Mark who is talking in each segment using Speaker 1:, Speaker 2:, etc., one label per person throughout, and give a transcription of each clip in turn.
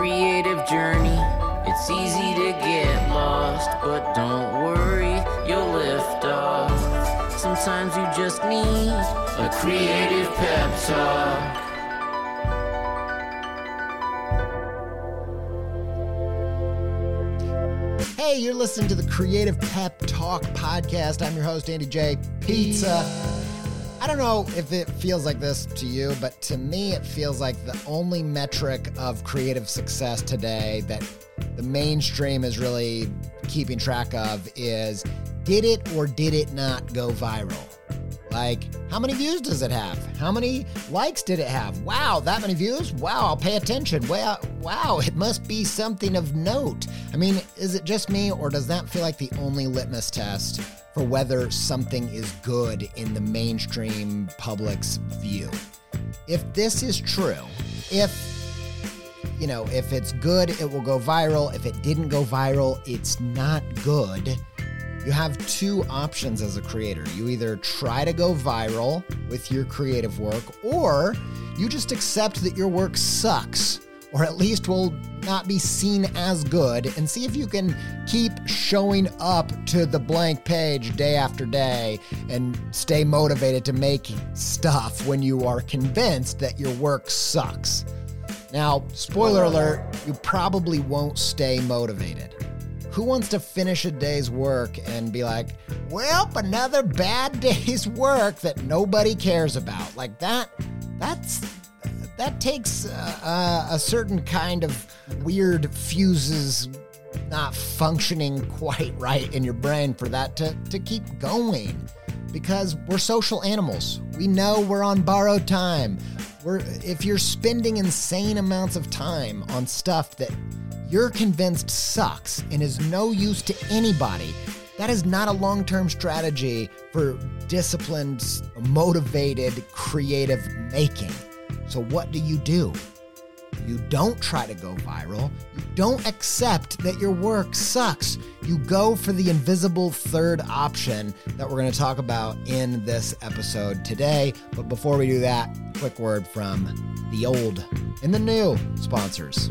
Speaker 1: creative journey. It's easy to get lost, but don't worry, you'll lift off. Sometimes you just need a creative pep talk.
Speaker 2: Hey, you're listening to the Creative Pep Talk podcast. I'm your host, Andy J. Pizza. I don't know if it feels like this to you, but to me, it feels like the only metric of creative success today that the mainstream is really keeping track of is did it or did it not go viral? Like, how many views does it have? How many likes did it have? Wow, that many views? Wow, I'll pay attention. Wow, wow, it must be something of note. I mean, is it just me, or does that feel like the only litmus test for whether something is good in the mainstream public's view? If this is true, if you know, if it's good, it will go viral. If it didn't go viral, it's not good you have two options as a creator. You either try to go viral with your creative work, or you just accept that your work sucks, or at least will not be seen as good, and see if you can keep showing up to the blank page day after day and stay motivated to make stuff when you are convinced that your work sucks. Now, spoiler alert, you probably won't stay motivated. Who wants to finish a day's work and be like, well, another bad day's work that nobody cares about? Like that, that's that takes uh, a certain kind of weird fuses not functioning quite right in your brain for that to, to keep going because we're social animals. We know we're on borrowed time. We're, if you're spending insane amounts of time on stuff that you're convinced sucks and is no use to anybody, that is not a long term strategy for disciplined, motivated, creative making. So, what do you do? You don't try to go viral. You don't accept that your work sucks. You go for the invisible third option that we're going to talk about in this episode today. But before we do that, quick word from the old and the new sponsors.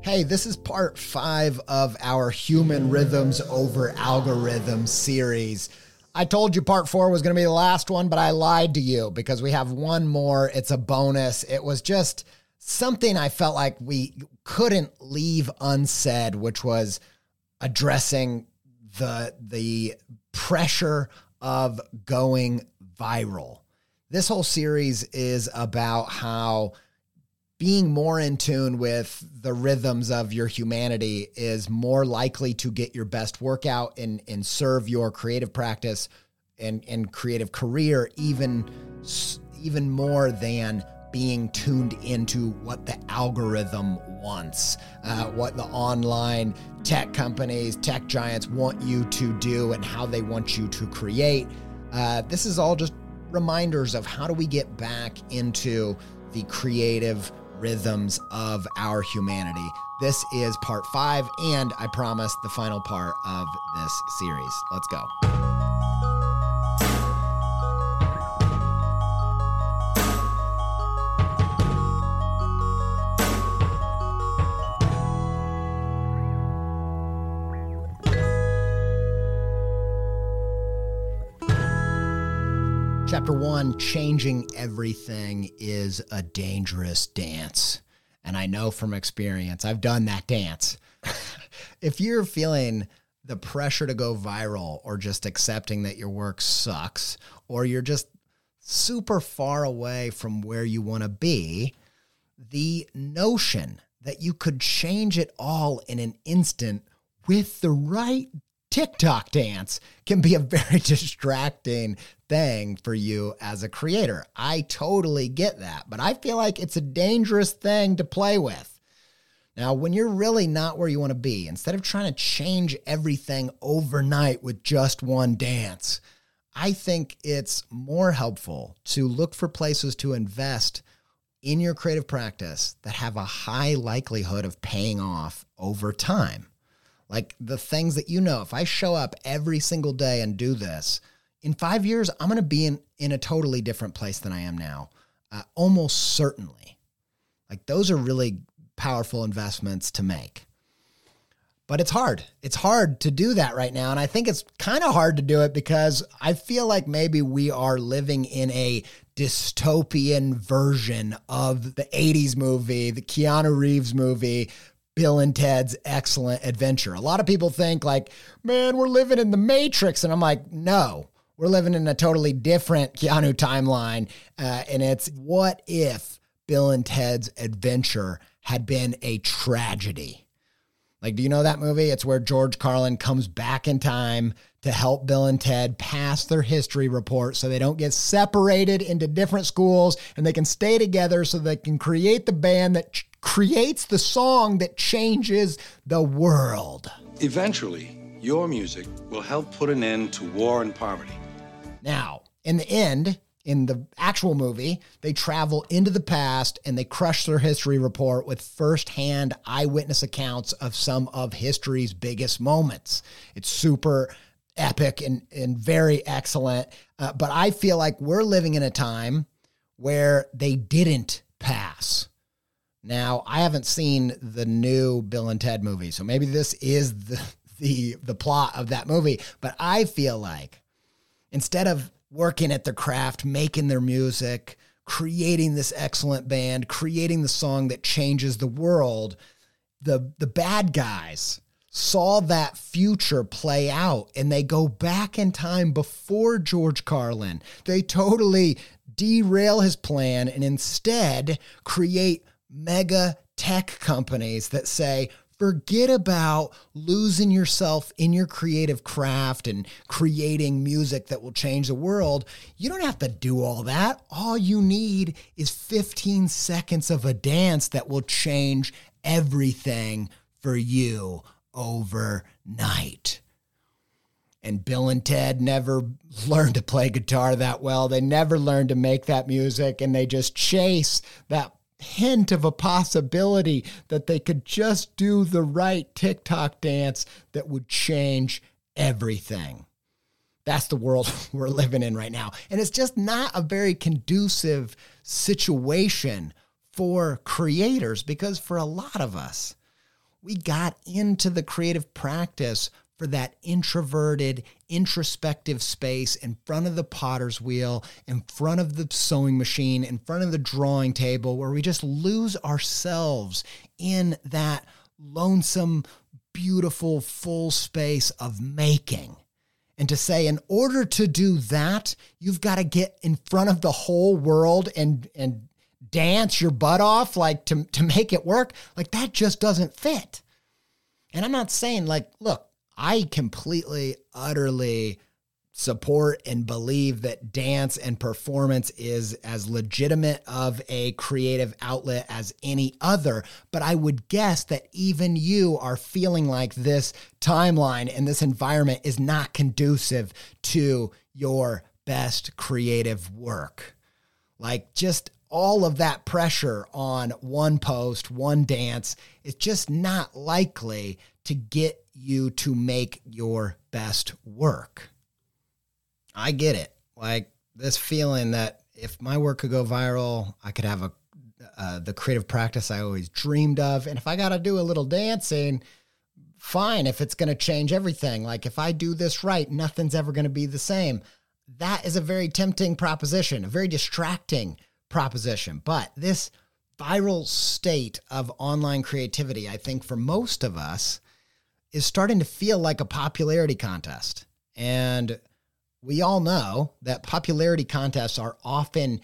Speaker 2: Hey, this is part five of our Human Rhythms over Algorithms series. I told you part four was going to be the last one, but I lied to you because we have one more. It's a bonus. It was just something I felt like we couldn't leave unsaid, which was addressing the the pressure of going viral. This whole series is about how being more in tune with the rhythms of your humanity is more likely to get your best workout and, and serve your creative practice and, and creative career even, even more than being tuned into what the algorithm wants, uh, what the online tech companies, tech giants want you to do, and how they want you to create. Uh, this is all just reminders of how do we get back into the creative rhythms of our humanity. This is part five, and I promise the final part of this series. Let's go. Chapter one changing everything is a dangerous dance. And I know from experience, I've done that dance. if you're feeling the pressure to go viral or just accepting that your work sucks, or you're just super far away from where you want to be, the notion that you could change it all in an instant with the right TikTok dance can be a very distracting thing for you as a creator. I totally get that, but I feel like it's a dangerous thing to play with. Now, when you're really not where you want to be, instead of trying to change everything overnight with just one dance, I think it's more helpful to look for places to invest in your creative practice that have a high likelihood of paying off over time. Like the things that you know, if I show up every single day and do this, in five years, I'm going to be in, in a totally different place than I am now, uh, almost certainly. Like those are really powerful investments to make. But it's hard. It's hard to do that right now. And I think it's kind of hard to do it because I feel like maybe we are living in a dystopian version of the 80s movie, the Keanu Reeves movie, Bill and Ted's Excellent Adventure. A lot of people think, like, man, we're living in the Matrix. And I'm like, no, we're living in a totally different Keanu timeline. Uh, and it's what if Bill and Ted's Adventure had been a tragedy. Like, do you know that movie? It's where George Carlin comes back in time to help Bill and Ted pass their history report so they don't get separated into different schools and they can stay together so they can create the band that creates the song that changes the world.
Speaker 3: Eventually, your music will help put an end to war and poverty.
Speaker 2: Now, in the end, in the actual movie, they travel into the past and they crush their history report with firsthand eyewitness accounts of some of history's biggest moments. It's super epic and, and very excellent. Uh, but I feel like we're living in a time where they didn't pass. Now, I haven't seen the new Bill and Ted movie, so maybe this is the the the plot of that movie, but I feel like instead of working at their craft, making their music, creating this excellent band, creating the song that changes the world. The the bad guys saw that future play out and they go back in time before George Carlin. They totally derail his plan and instead create mega tech companies that say, forget about losing yourself in your creative craft and creating music that will change the world. You don't have to do all that. All you need is 15 seconds of a dance that will change everything for you overnight. And Bill and Ted never learned to play guitar that well. They never learned to make that music, and they just chase that hint of a possibility that they could just do the right TikTok dance that would change everything. That's the world we're living in right now. And it's just not a very conducive situation for creators because for a lot of us, we got into the creative practice for that introverted, introspective space in front of the potter's wheel, in front of the sewing machine, in front of the drawing table, where we just lose ourselves in that lonesome, beautiful, full space of making. And to say, in order to do that, you've got to get in front of the whole world and, and dance your butt off, like to, to make it work, like that just doesn't fit. And I'm not saying, like, look, I completely, utterly support and believe that dance and performance is as legitimate of a creative outlet as any other. But I would guess that even you are feeling like this timeline and this environment is not conducive to your best creative work. Like just all of that pressure on one post, one dance, it's just not likely to get you to make your best work. I get it. Like this feeling that if my work could go viral, I could have a uh, the creative practice I always dreamed of, and if I got to do a little dancing, fine. If it's going to change everything, like if I do this right, nothing's ever going to be the same. that is a very tempting proposition, a very distracting proposition. But this viral state of online creativity, I think for most of us, is starting to feel like a popularity contest. And we all know that popularity contests are often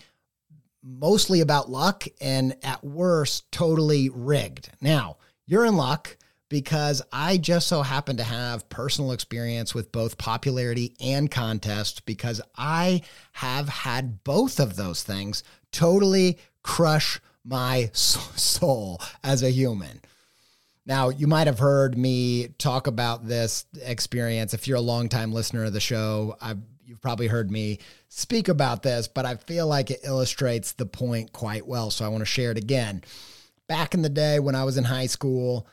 Speaker 2: mostly about luck and at worst totally rigged. Now, you're in luck because I just so happen to have personal experience with both popularity and contest because I have had both of those things totally crush my soul as a human. Now, you might have heard me talk about this experience. If you're a longtime listener of the show, I've, you've probably heard me speak about this, but I feel like it illustrates the point quite well. So I want to share it again. Back in the day when I was in high school,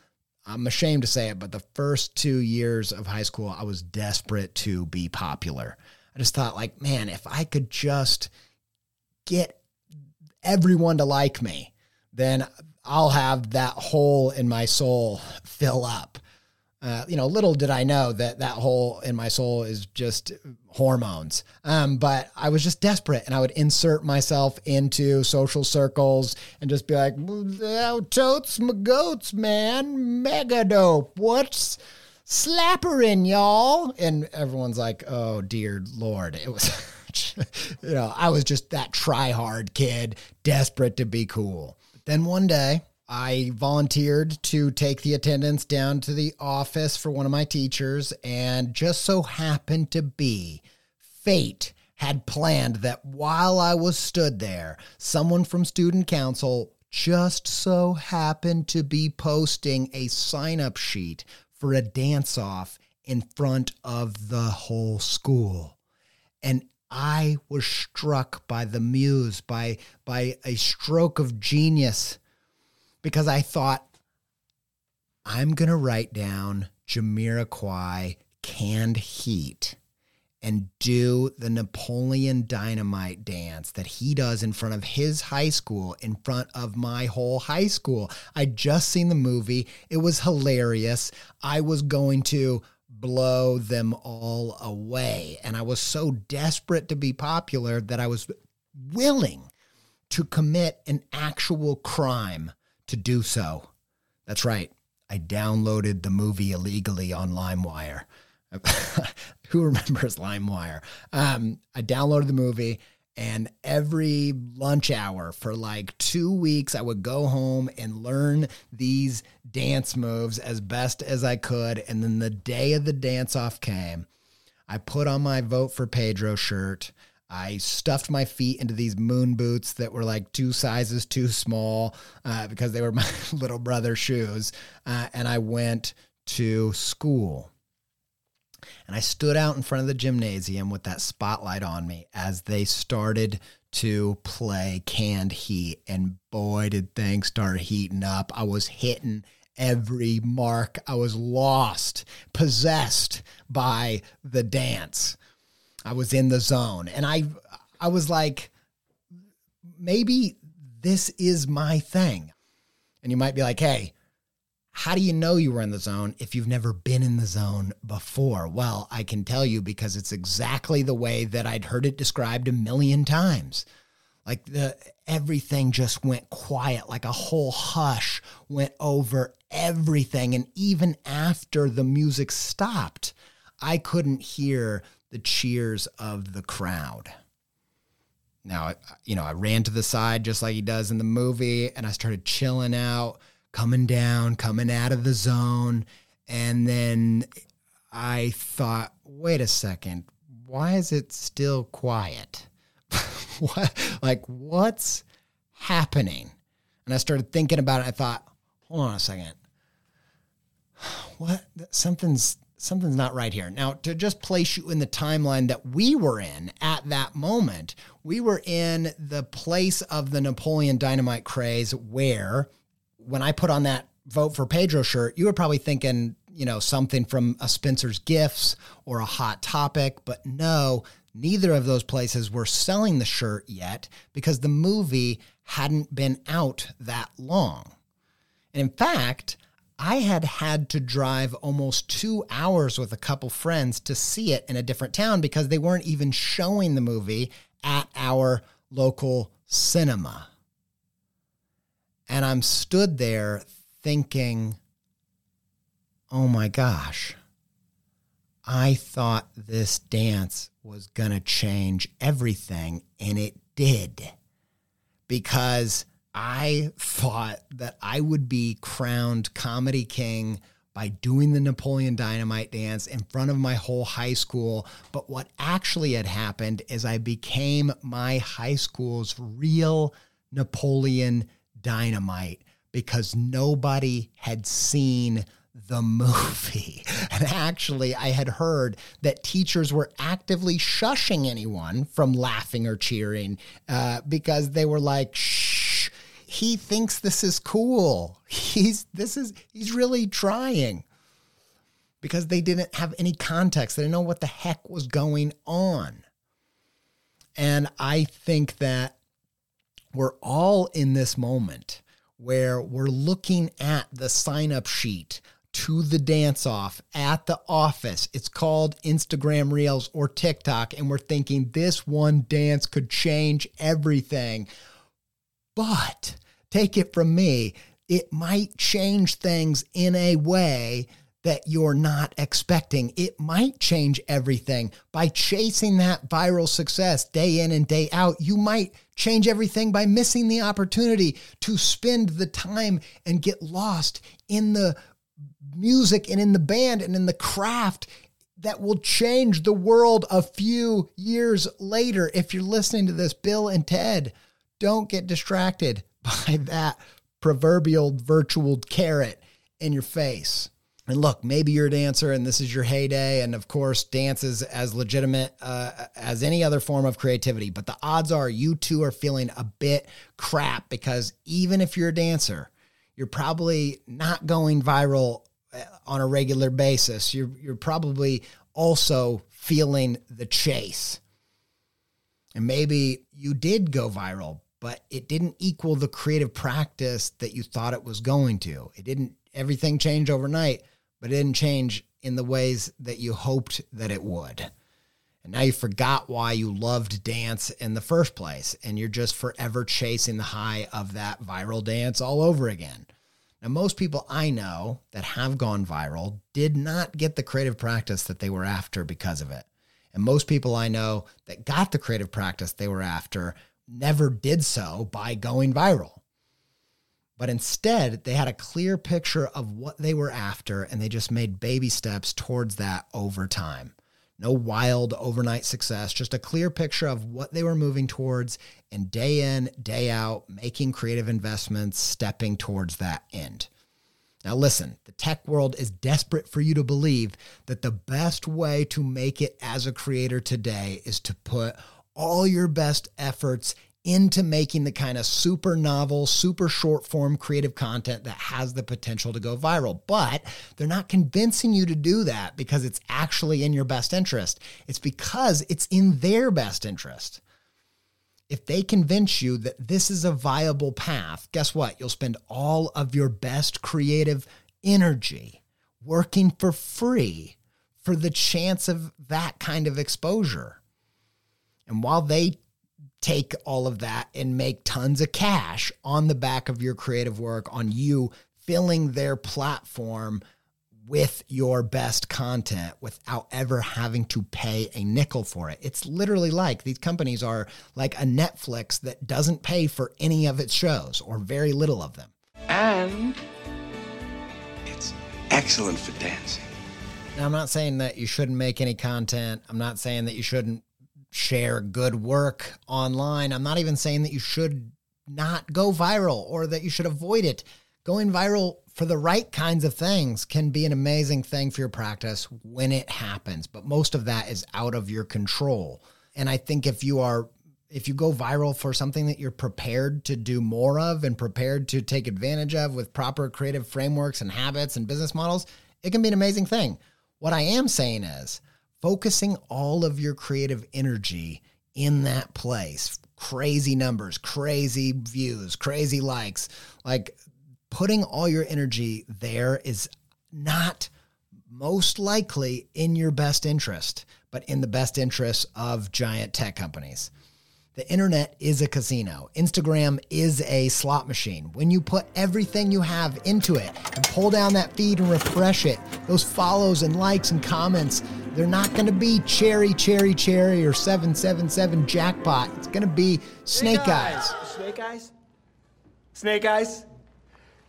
Speaker 2: I'm ashamed to say it, but the first two years of high school, I was desperate to be popular. I just thought, like, man, if I could just get everyone to like me, then I'll have that hole in my soul fill up. Uh, you know, little did I know that that hole in my soul is just hormones. Um, but I was just desperate, and I would insert myself into social circles and just be like, oh, "Totes my goats, man, mega dope. What's slappering, y'all?" And everyone's like, "Oh dear lord!" It was, you know, I was just that try hard kid, desperate to be cool. Then one day, I volunteered to take the attendance down to the office for one of my teachers, and just so happened to be fate had planned that while I was stood there, someone from student council just so happened to be posting a sign up sheet for a dance off in front of the whole school. And I was struck by the muse, by, by a stroke of genius because I thought I'm going to write down Jamiroquai canned heat and do the Napoleon Dynamite dance that he does in front of his high school, in front of my whole high school. I'd just seen the movie. It was hilarious. I was going to blow them all away. And I was so desperate to be popular that I was willing to commit an actual crime to do so. That's right. I downloaded the movie illegally on LimeWire. Who remembers LimeWire? Um, I downloaded the movie, and every lunch hour for like two weeks, I would go home and learn these dance moves as best as I could. And then the day of the dance off came, I put on my Vote for Pedro shirt. I stuffed my feet into these moon boots that were like two sizes too small uh, because they were my little brother's shoes. Uh, and I went to school. And I stood out in front of the gymnasium with that spotlight on me as they started to play canned heat. And boy, did things start heating up. I was hitting every mark, I was lost, possessed by the dance. I was in the zone and I I was like maybe this is my thing. And you might be like, "Hey, how do you know you were in the zone if you've never been in the zone before?" Well, I can tell you because it's exactly the way that I'd heard it described a million times. Like the everything just went quiet, like a whole hush went over everything and even after the music stopped, I couldn't hear the cheers of the crowd. Now, you know, I ran to the side just like he does in the movie, and I started chilling out, coming down, coming out of the zone. And then I thought, wait a second, why is it still quiet? what, like, what's happening? And I started thinking about it. I thought, hold on a second. What? Something's something's not right here. Now, to just place you in the timeline that we were in at that moment, we were in the place of the Napoleon Dynamite craze where when I put on that vote for Pedro shirt, you were probably thinking, you know, something from a Spencer's Gifts or a Hot Topic, but no, neither of those places were selling the shirt yet because the movie hadn't been out that long. And in fact, I had had to drive almost two hours with a couple friends to see it in a different town because they weren't even showing the movie at our local cinema. And I'm stood there thinking, oh my gosh, I thought this dance was going to change everything, and it did. Because I thought that I would be crowned comedy king by doing the Napoleon Dynamite dance in front of my whole high school. But what actually had happened is I became my high school's real Napoleon Dynamite because nobody had seen the movie. And actually, I had heard that teachers were actively shushing anyone from laughing or cheering uh, because they were like, shh, he thinks this is cool. He's, this is, he's really trying because they didn't have any context. They didn't know what the heck was going on. And I think that we're all in this moment where we're looking at the sign up sheet to the dance off at the office. It's called Instagram Reels or TikTok. And we're thinking this one dance could change everything. But take it from me, it might change things in a way that you're not expecting. It might change everything by chasing that viral success day in and day out. You might change everything by missing the opportunity to spend the time and get lost in the music and in the band and in the craft that will change the world a few years later. If you're listening to this, Bill and Ted, don't get distracted by that proverbial virtual carrot in your face. And look, maybe you're a dancer and this is your heyday. And of course, dance is as legitimate uh, as any other form of creativity. But the odds are you too are feeling a bit crap because even if you're a dancer, you're probably not going viral uh, on a regular basis. You're, you're probably also feeling the chase. And maybe you did go viral, but it didn't equal the creative practice that you thought it was going to. It didn't, everything changed overnight but it didn't change in the ways that you hoped that it would. And now you forgot why you loved dance in the first place, and you're just forever chasing the high of that viral dance all over again. Now, most people I know that have gone viral did not get the creative practice that they were after because of it. And most people I know that got the creative practice they were after never did so by going viral. But instead, they had a clear picture of what they were after and they just made baby steps towards that over time. No wild overnight success, just a clear picture of what they were moving towards and day in, day out, making creative investments, stepping towards that end. Now, listen, the tech world is desperate for you to believe that the best way to make it as a creator today is to put all your best efforts into making the kind of super novel, super short form creative content that has the potential to go viral. But they're not convincing you to do that because it's actually in your best interest. It's because it's in their best interest. If they convince you that this is a viable path, guess what? You'll spend all of your best creative energy working for free for the chance of that kind of exposure. And while they take all of that and make tons of cash on the back of your creative work, on you filling their platform with your best content without ever having to pay a nickel for it. It's literally like these companies are like a Netflix that doesn't pay for any of its shows or very little of them.
Speaker 3: And it's excellent for dancing.
Speaker 2: Now, I'm not saying that you shouldn't make any content. I'm not saying that you shouldn't share good work online. I'm not even saying that you should not go viral or that you should avoid it. Going viral for the right kinds of things can be an amazing thing for your practice when it happens, but most of that is out of your control. And I think if you are if you go viral for something that you're prepared to do more of and prepared to take advantage of with proper creative frameworks and habits and business models, it can be an amazing thing. What I am saying is, focusing all of your creative energy in that place. Crazy numbers, crazy views, crazy likes. Like putting all your energy there is not most likely in your best interest, but in the best interest of giant tech companies. The internet is a casino. Instagram is a slot machine. When you put everything you have into it and pull down that feed and refresh it, those follows and likes and comments, they're not going to be cherry, cherry, cherry or 777 jackpot. It's going to be snake, eyes.
Speaker 4: Snake eyes? Snake eyes?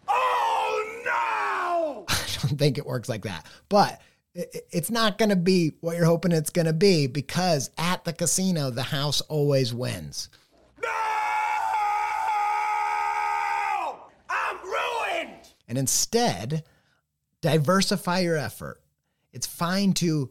Speaker 4: Oh no!
Speaker 2: I don't think it works like that. But it's not going to be what you're hoping it's going to be because at the casino, the house always wins.
Speaker 4: No! I'm ruined!
Speaker 2: And instead, diversify your effort. It's fine to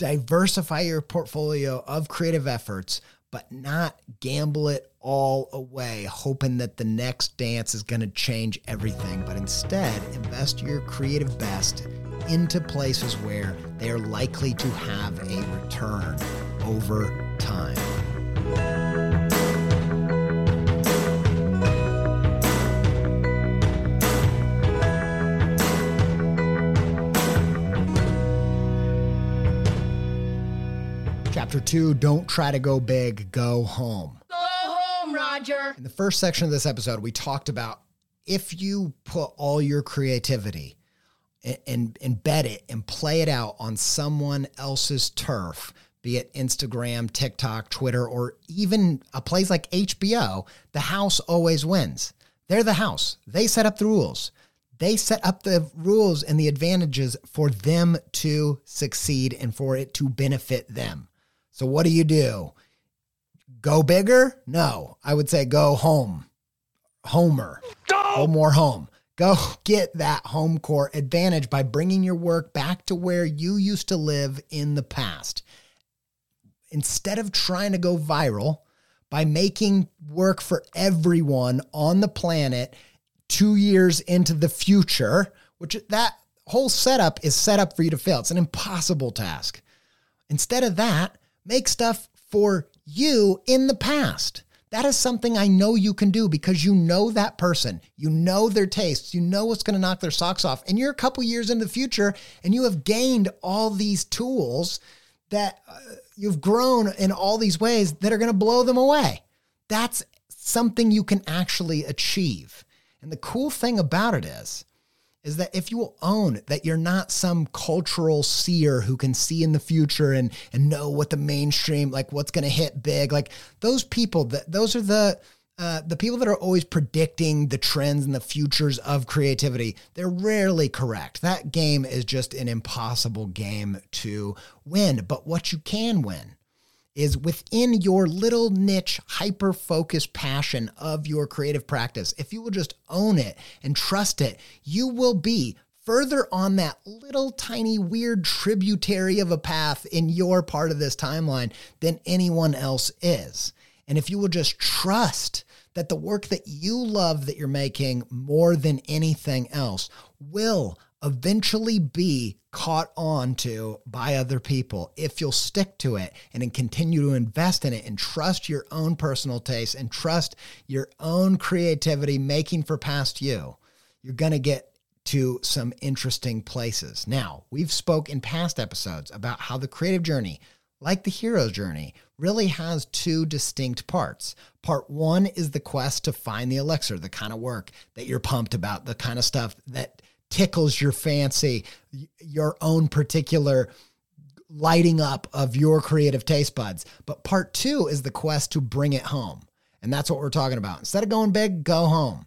Speaker 2: diversify your portfolio of creative efforts, but not gamble it all away, hoping that the next dance is going to change everything. But instead, invest your creative best into places where they are likely to have a return over time. Chapter two Don't try to go big, go home.
Speaker 5: Go home, Roger.
Speaker 2: In the first section of this episode, we talked about if you put all your creativity and, embed it and play it out on someone else's turf, be it Instagram, TikTok, Twitter, or even a place like HBO, the house always wins. They're the house. They set up the rules. They set up the rules and the advantages for them to succeed and for it to benefit them. So, what do you do? Go bigger? No, I would say go home. Homer. Go more home. Go get that home court advantage by bringing your work back to where you used to live in the past. Instead of trying to go viral by making work for everyone on the planet two years into the future, which that whole setup is set up for you to fail. It's an impossible task. Instead of that, make stuff for you in the past. That is something I know you can do because you know that person. You know their tastes. You know what's going to knock their socks off. And you're a couple years in the future and you have gained all these tools that uh, you've grown in all these ways that are going to blow them away. That's something you can actually achieve. And the cool thing about it is, is that if you will own that you're not some cultural seer who can see in the future and and know what the mainstream like what's going to hit big like those people that those are the uh, the people that are always predicting the trends and the futures of creativity, they're rarely correct. That game is just an impossible game to win. But what you can win is within your little niche, hyper focused passion of your creative practice. If you will just own it and trust it, you will be further on that little tiny weird tributary of a path in your part of this timeline than anyone else is. And if you will just trust that the work that you love that you're making more than anything else will eventually be caught on to by other people. If you'll stick to it and continue to invest in it and trust your own personal taste and trust your own creativity making for past you you're going to get to some interesting places. Now we've spoke in past episodes about how the creative journey like the hero's journey really has two distinct parts. Part one is the quest to find the elixir the kind of work that you're pumped about the kind of stuff that tickles your fancy, your own particular lighting up of your creative taste buds. But part two is the quest to bring it home. And that's what we're talking about. Instead of going big, go home.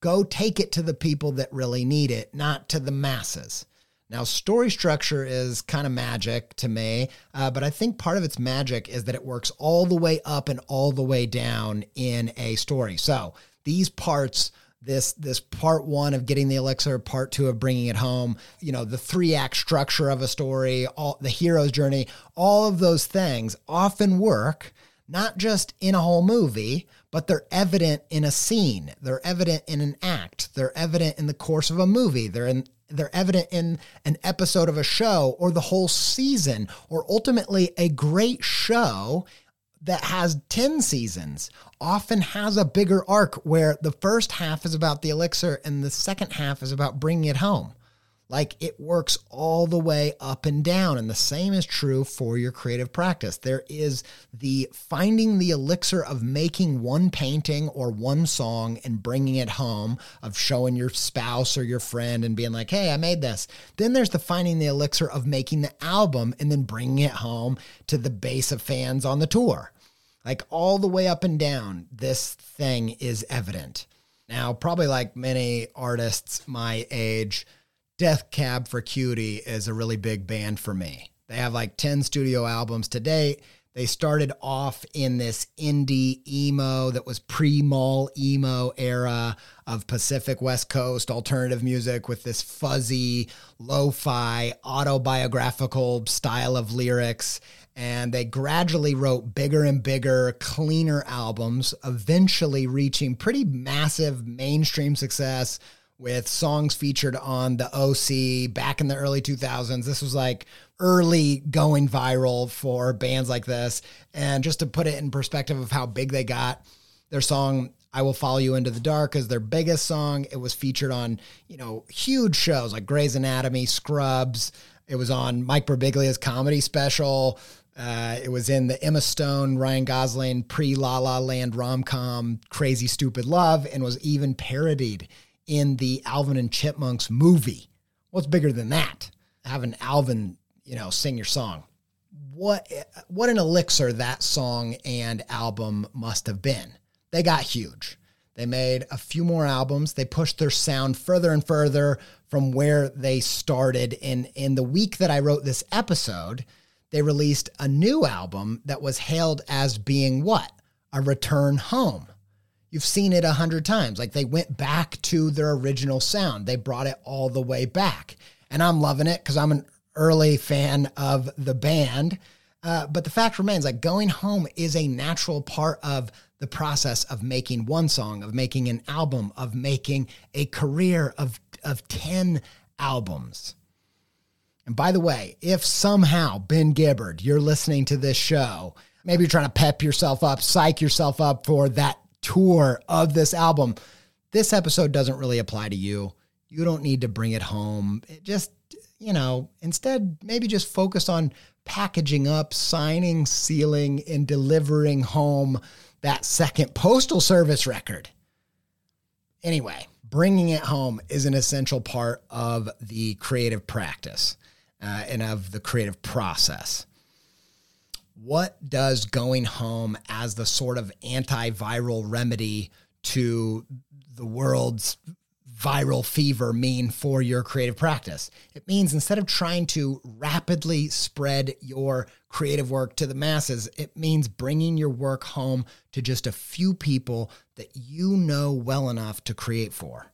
Speaker 2: Go take it to the people that really need it, not to the masses. Now, story structure is kind of magic to me, uh, but I think part of its magic is that it works all the way up and all the way down in a story. So these parts this this part one of getting the elixir part two of bringing it home you know the three act structure of a story all the hero's journey all of those things often work not just in a whole movie but they're evident in a scene. They're evident in an act. They're evident in the course of a movie. They're in they're evident in an episode of a show or the whole season or ultimately a great show that has 10 seasons often has a bigger arc where the first half is about the elixir and the second half is about bringing it home. Like it works all the way up and down. And the same is true for your creative practice. There is the finding the elixir of making one painting or one song and bringing it home, of showing your spouse or your friend and being like, hey, I made this. Then there's the finding the elixir of making the album and then bringing it home to the base of fans on the tour. Like all the way up and down, this thing is evident. Now, probably like many artists my age, Death Cab for Cutie is a really big band for me. They have like 10 studio albums to date. They started off in this indie emo that was pre mall emo era of Pacific West Coast alternative music with this fuzzy, lo fi, autobiographical style of lyrics. And they gradually wrote bigger and bigger, cleaner albums, eventually reaching pretty massive mainstream success with songs featured on the OC back in the early 2000s. This was like early going viral for bands like this. And just to put it in perspective of how big they got, their song I Will Follow You Into the Dark is their biggest song. It was featured on, you know, huge shows like Grey's Anatomy, Scrubs. It was on Mike Birbiglia's comedy special. Uh, it was in the Emma Stone, Ryan Gosling pre La La Land rom com Crazy Stupid Love and was even parodied in the Alvin and Chipmunks movie. What's bigger than that? Having Alvin, you know, sing your song. What what an elixir that song and album must have been. They got huge. They made a few more albums. They pushed their sound further and further from where they started. In in the week that I wrote this episode, they released a new album that was hailed as being what? A return home you've seen it a hundred times. Like they went back to their original sound. They brought it all the way back. And I'm loving it because I'm an early fan of the band. Uh, but the fact remains like going home is a natural part of the process of making one song, of making an album, of making a career of, of 10 albums. And by the way, if somehow, Ben Gibbard, you're listening to this show, maybe you're trying to pep yourself up, psych yourself up for that tour of this album. This episode doesn't really apply to you. You don't need to bring it home. It just, you know, instead, maybe just focus on packaging up, signing, sealing, and delivering home that second Postal Service record. Anyway, bringing it home is an essential part of the creative practice uh, and of the creative process what does going home as the sort of antiviral remedy to the world's viral fever mean for your creative practice? It means instead of trying to rapidly spread your creative work to the masses, it means bringing your work home to just a few people that you know well enough to create for.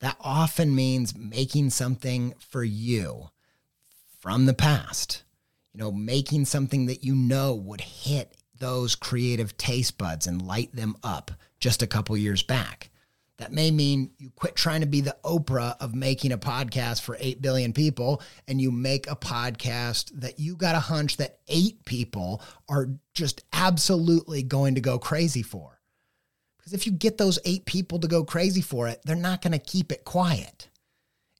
Speaker 2: That often means making something for you from the past you know, making something that you know would hit those creative taste buds and light them up just a couple years back. That may mean you quit trying to be the Oprah of making a podcast for 8 billion people and you make a podcast that you got a hunch that eight people are just absolutely going to go crazy for. Because if you get those eight people to go crazy for it, they're not going to keep it quiet.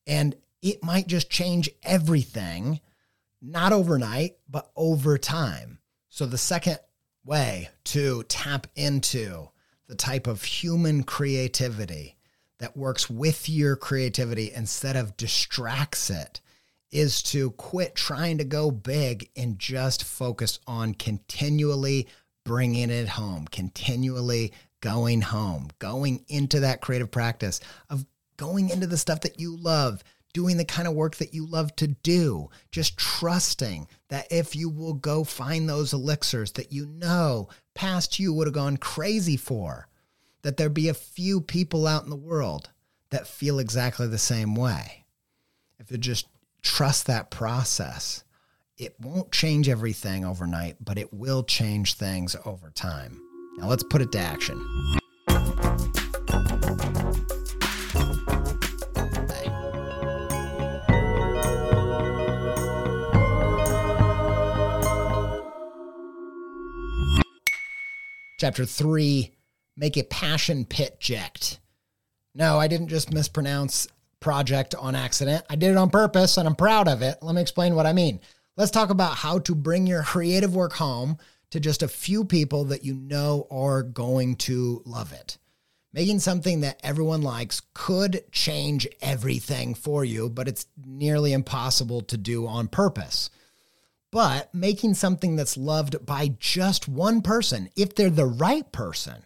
Speaker 2: And it might just change everything not overnight, but over time. So the second way to tap into the type of human creativity that works with your creativity instead of distracts it is to quit trying to go big and just focus on continually bringing it home, continually going home, going into that creative practice of going into the stuff that you love, doing the kind of work that you love to do, just trusting that if you will go find those elixirs that you know past you would have gone crazy for, that there be a few people out in the world that feel exactly the same way. If you just trust that process, it won't change everything overnight, but it will change things over time. Now let's put it to action. Chapter three, make a Passion Pit jet. No, I didn't just mispronounce project on accident. I did it on purpose and I'm proud of it. Let me explain what I mean. Let's talk about how to bring your creative work home to just a few people that you know are going to love it. Making something that everyone likes could change everything for you, but it's nearly impossible to do on purpose. But making something that's loved by just one person, if they're the right person,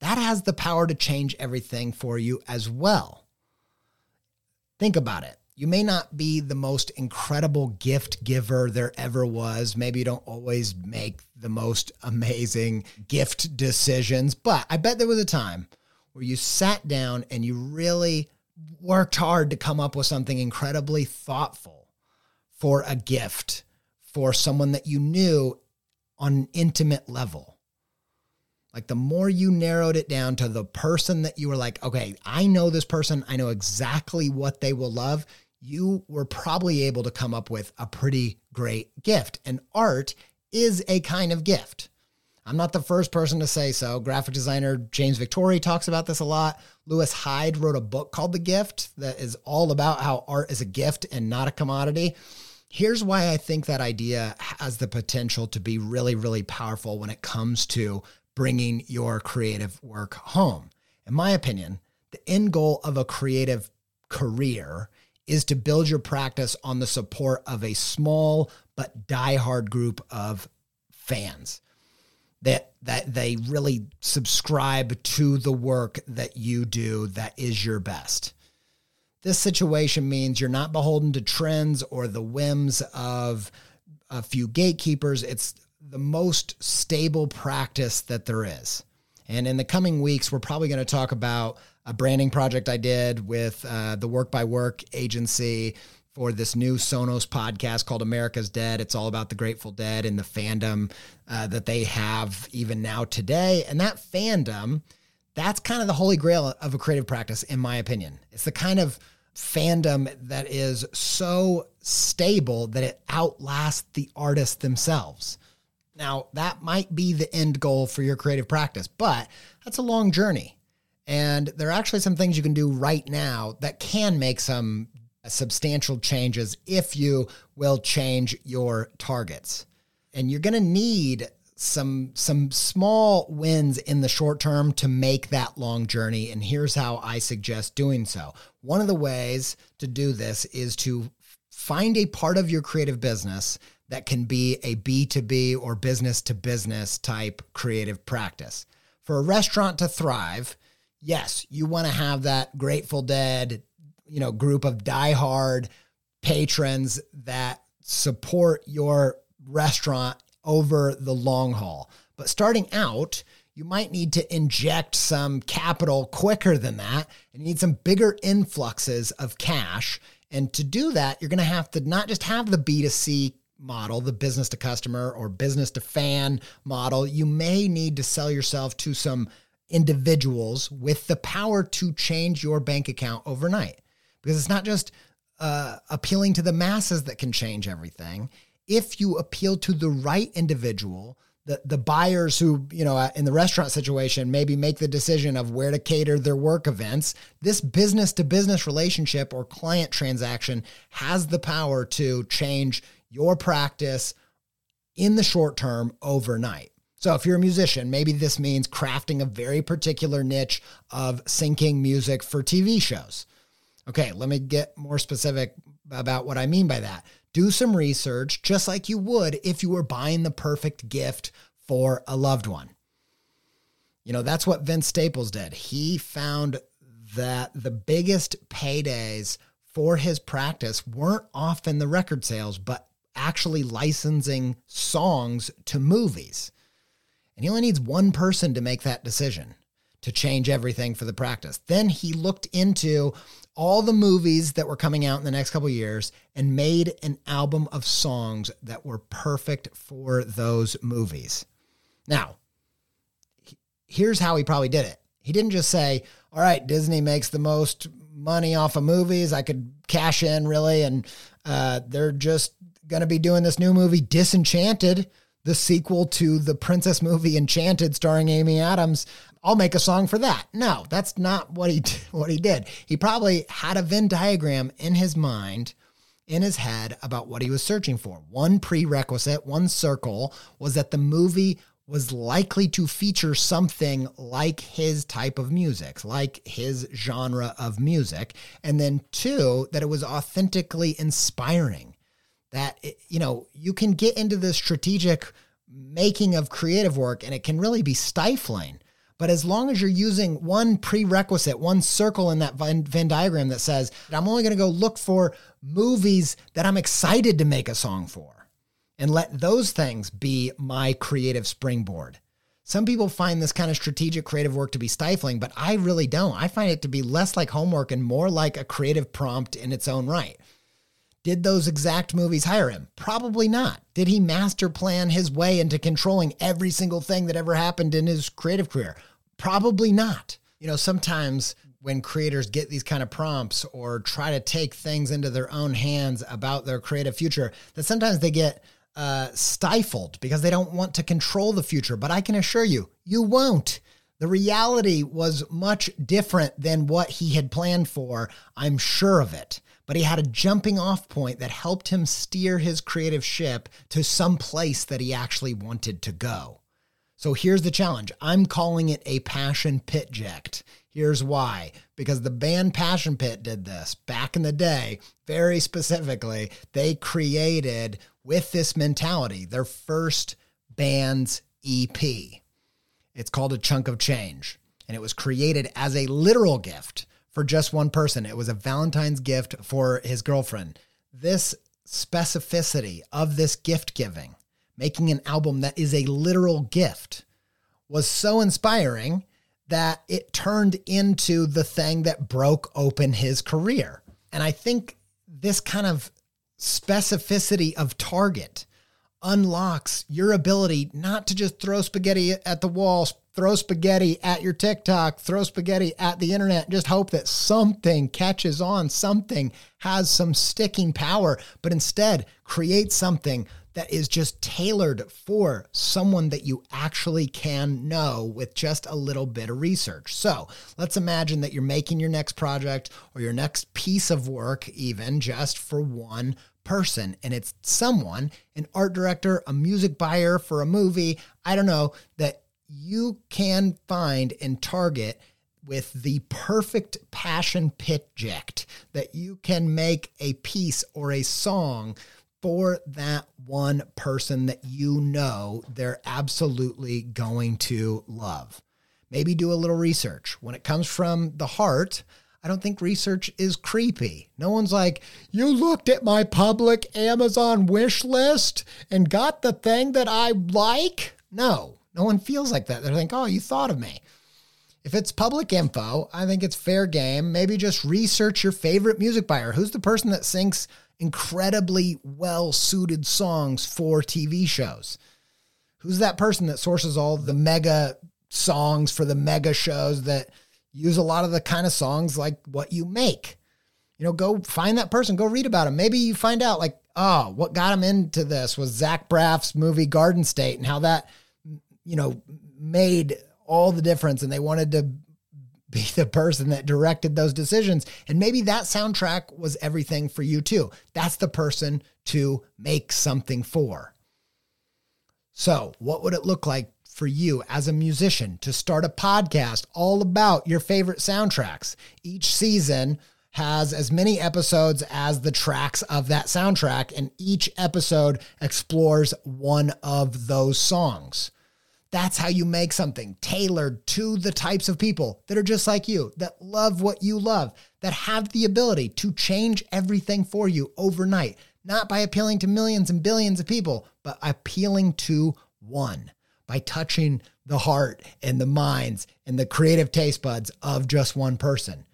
Speaker 2: that has the power to change everything for you as well. Think about it. You may not be the most incredible gift giver there ever was. Maybe you don't always make the most amazing gift decisions, but I bet there was a time where you sat down and you really worked hard to come up with something incredibly thoughtful for a gift for someone that you knew on an intimate level. Like the more you narrowed it down to the person that you were like, okay, I know this person, I know exactly what they will love, you were probably able to come up with a pretty great gift. And art is a kind of gift. I'm not the first person to say so. Graphic designer James Victore talks about this a lot. Lewis Hyde wrote a book called The Gift that is all about how art is a gift and not a commodity. Here's why I think that idea has the potential to be really, really powerful when it comes to bringing your creative work home. In my opinion, the end goal of a creative career is to build your practice on the support of a small but diehard group of fans that that they really subscribe to the work that you do that is your best. This situation means you're not beholden to trends or the whims of a few gatekeepers. It's the most stable practice that there is. And in the coming weeks, we're probably going to talk about a branding project I did with uh, the Work by Work agency for this new Sonos podcast called America's Dead. It's all about the Grateful Dead and the fandom uh, that they have even now today. And that fandom, that's kind of the holy grail of a creative practice, in my opinion. It's the kind of fandom that is so stable that it outlasts the artists themselves. Now, that might be the end goal for your creative practice, but that's a long journey. And there are actually some things you can do right now that can make some substantial changes if you will change your targets. And you're going to need some some small wins in the short term to make that long journey and here's how I suggest doing so. One of the ways to do this is to find a part of your creative business that can be a B2B or business to business type creative practice. For a restaurant to thrive, yes, you want to have that Grateful Dead, you know, group of diehard patrons that support your restaurant over the long haul. But starting out, you might need to inject some capital quicker than that and you need some bigger influxes of cash. And to do that, you're going to have to not just have the B2C model, the business to customer or business to fan model. You may need to sell yourself to some individuals with the power to change your bank account overnight because it's not just uh, appealing to the masses that can change everything. If you appeal to the right individual, the, the buyers who, you know, in the restaurant situation, maybe make the decision of where to cater their work events, this business to business relationship or client transaction has the power to change your practice in the short term overnight. So, if you're a musician, maybe this means crafting a very particular niche of syncing music for TV shows. Okay, let me get more specific about what I mean by that. Do some research, just like you would if you were buying the perfect gift for a loved one. You know, that's what Vince Staples did. He found that the biggest paydays for his practice weren't often the record sales, but actually licensing songs to movies. And he only needs one person to make that decision to change everything for the practice. Then he looked into all the movies that were coming out in the next couple years and made an album of songs that were perfect for those movies. Now, here's how he probably did it. He didn't just say, "All right, Disney makes the most money off of movies. I could cash in really, and uh, they're just going to be doing this new movie, Disenchanted." the sequel to the princess movie Enchanted starring Amy Adams. I'll make a song for that. No, that's not what he what he did. He probably had a Venn diagram in his mind, in his head about what he was searching for. One prerequisite, one circle was that the movie was likely to feature something like his type of music, like his genre of music, and then two that it was authentically inspiring that you know you can get into the strategic making of creative work and it can really be stifling but as long as you're using one prerequisite one circle in that venn diagram that says i'm only going to go look for movies that i'm excited to make a song for and let those things be my creative springboard some people find this kind of strategic creative work to be stifling but i really don't i find it to be less like homework and more like a creative prompt in its own right did those exact movies hire him? Probably not. Did he master plan his way into controlling every single thing that ever happened in his creative career? Probably not. You know, sometimes when creators get these kind of prompts or try to take things into their own hands about their creative future, that sometimes they get uh, stifled because they don't want to control the future. But I can assure you, you won't. The reality was much different than what he had planned for. I'm sure of it but he had a jumping off point that helped him steer his creative ship to some place that he actually wanted to go. So here's the challenge. I'm calling it a Passion Pit jet. Here's why. Because the band Passion Pit did this back in the day, very specifically. They created, with this mentality, their first band's EP. It's called A Chunk of Change. And it was created as a literal gift for just one person. It was a Valentine's gift for his girlfriend. This specificity of this gift giving, making an album that is a literal gift, was so inspiring that it turned into the thing that broke open his career. And I think this kind of specificity of target unlocks your ability not to just throw spaghetti at the wall, throw spaghetti at your TikTok, throw spaghetti at the internet, just hope that something catches on, something has some sticking power, but instead create something that is just tailored for someone that you actually can know with just a little bit of research. So let's imagine that you're making your next project or your next piece of work, even just for one person and it's someone, an art director, a music buyer for a movie, I don't know, that you can find and target with the perfect Passion Pit jet that you can make a piece or a song for that one person that you know they're absolutely going to love. Maybe do a little research. When it comes from the heart, I don't think research is creepy. No one's like, you looked at my public Amazon wish list and got the thing that I like. No, no one feels like that. They're like, oh, you thought of me. If it's public info, I think it's fair game. Maybe just research your favorite music buyer. Who's the person that sings incredibly well suited songs for TV shows? Who's that person that sources all the mega songs for the mega shows that use a lot of the kind of songs like what you make. You know, go find that person, go read about him. Maybe you find out like, oh, what got him into this was Zach Braff's movie Garden State and how that, you know, made all the difference. And they wanted to be the person that directed those decisions. And maybe that soundtrack was everything for you too. That's the person to make something for. So, what would it look like for you as a musician to start a podcast all about your favorite soundtracks. Each season has as many episodes as the tracks of that soundtrack, and each episode explores one of those songs. That's how you make something tailored to the types of people that are just like you, that love what you love, that have the ability to change everything for you overnight, not by appealing to millions and billions of people, but appealing to one by touching the heart and the minds and the creative taste buds of just one person.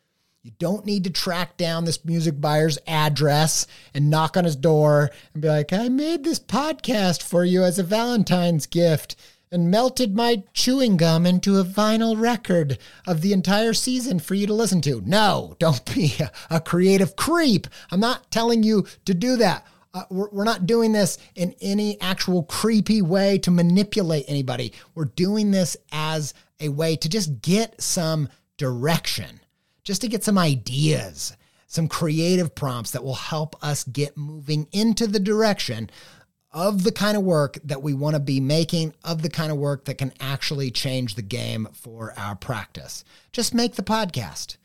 Speaker 2: You don't need to track down this music buyer's address and knock on his door and be like, I made this podcast for you as a Valentine's gift and melted my chewing gum into a vinyl record of the entire season for you to listen to. No, don't be a, creative creep. I'm not telling you to do that. Uh, we're, we're not doing this in any actual creepy way to manipulate anybody. We're doing this as a way to just get some direction, just to get some ideas, some creative prompts that will help us get moving into the direction of the kind of work that we want to be making, of the kind of work that can actually change the game for our practice. Just make the podcast,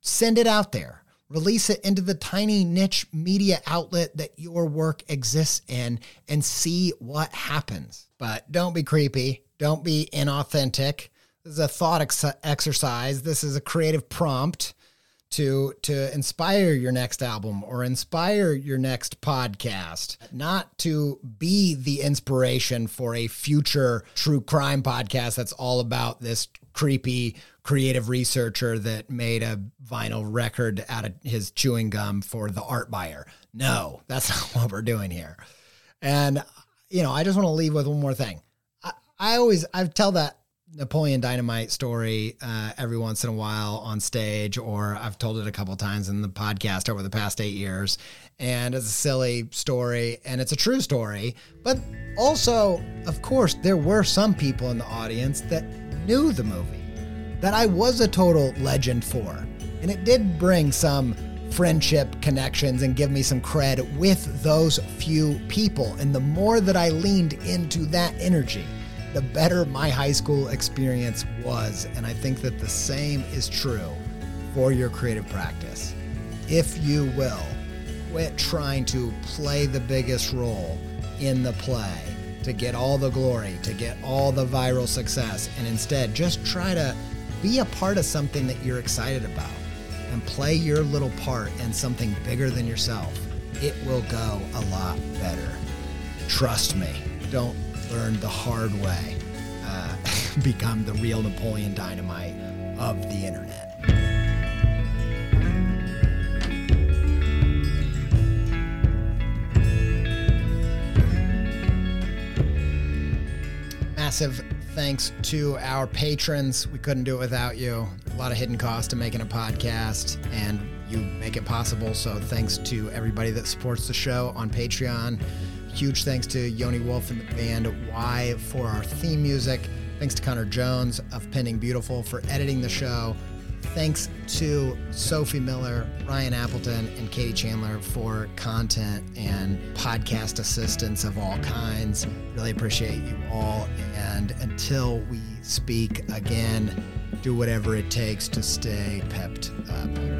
Speaker 2: send it out there, release it into the tiny niche media outlet that your work exists in, and see what happens. But don't be creepy, don't be inauthentic. This is a thought ex- exercise, this is a creative prompt to to inspire your next album or inspire your next podcast not to be the inspiration for a future true crime podcast that's all about this creepy creative researcher that made a vinyl record out of his chewing gum for the art buyer. No that's not what we're doing here. And you know i just want to leave with one more thing. I, I always i tell that Napoleon Dynamite story uh, every once in a while on stage, or I've told it a couple times in the podcast over the past eight years. And it's a silly story, and it's a true story. But also, of course, there were some people in the audience that knew the movie, that I was a total legend for. And it did bring some friendship connections and give me some cred with those few people. And the more that I leaned into that energy, the better my high school experience was. And I think that the same is true for your creative practice. If you will, quit trying to play the biggest role in the play to get all the glory, to get all the viral success, and instead just try to be a part of something that you're excited about and play your little part in something bigger than yourself. It will go a lot better. Trust me. Don't learn the hard way, uh, become the real Napoleon Dynamite of the internet. Massive thanks to our patrons. We couldn't do it without you. A lot of hidden costs to making a podcast, and you make it possible. So thanks to everybody that supports the show on Patreon. Huge thanks to Yoni Wolf and the band WHY? for our theme music. Thanks to Connor Jones of Pending Beautiful for editing the show. Thanks to Sophie Miller, Ryan Appleton, and Katie Chandler for content and podcast assistance of all kinds. Really appreciate you all. And until we speak again, do whatever it takes to stay pepped up.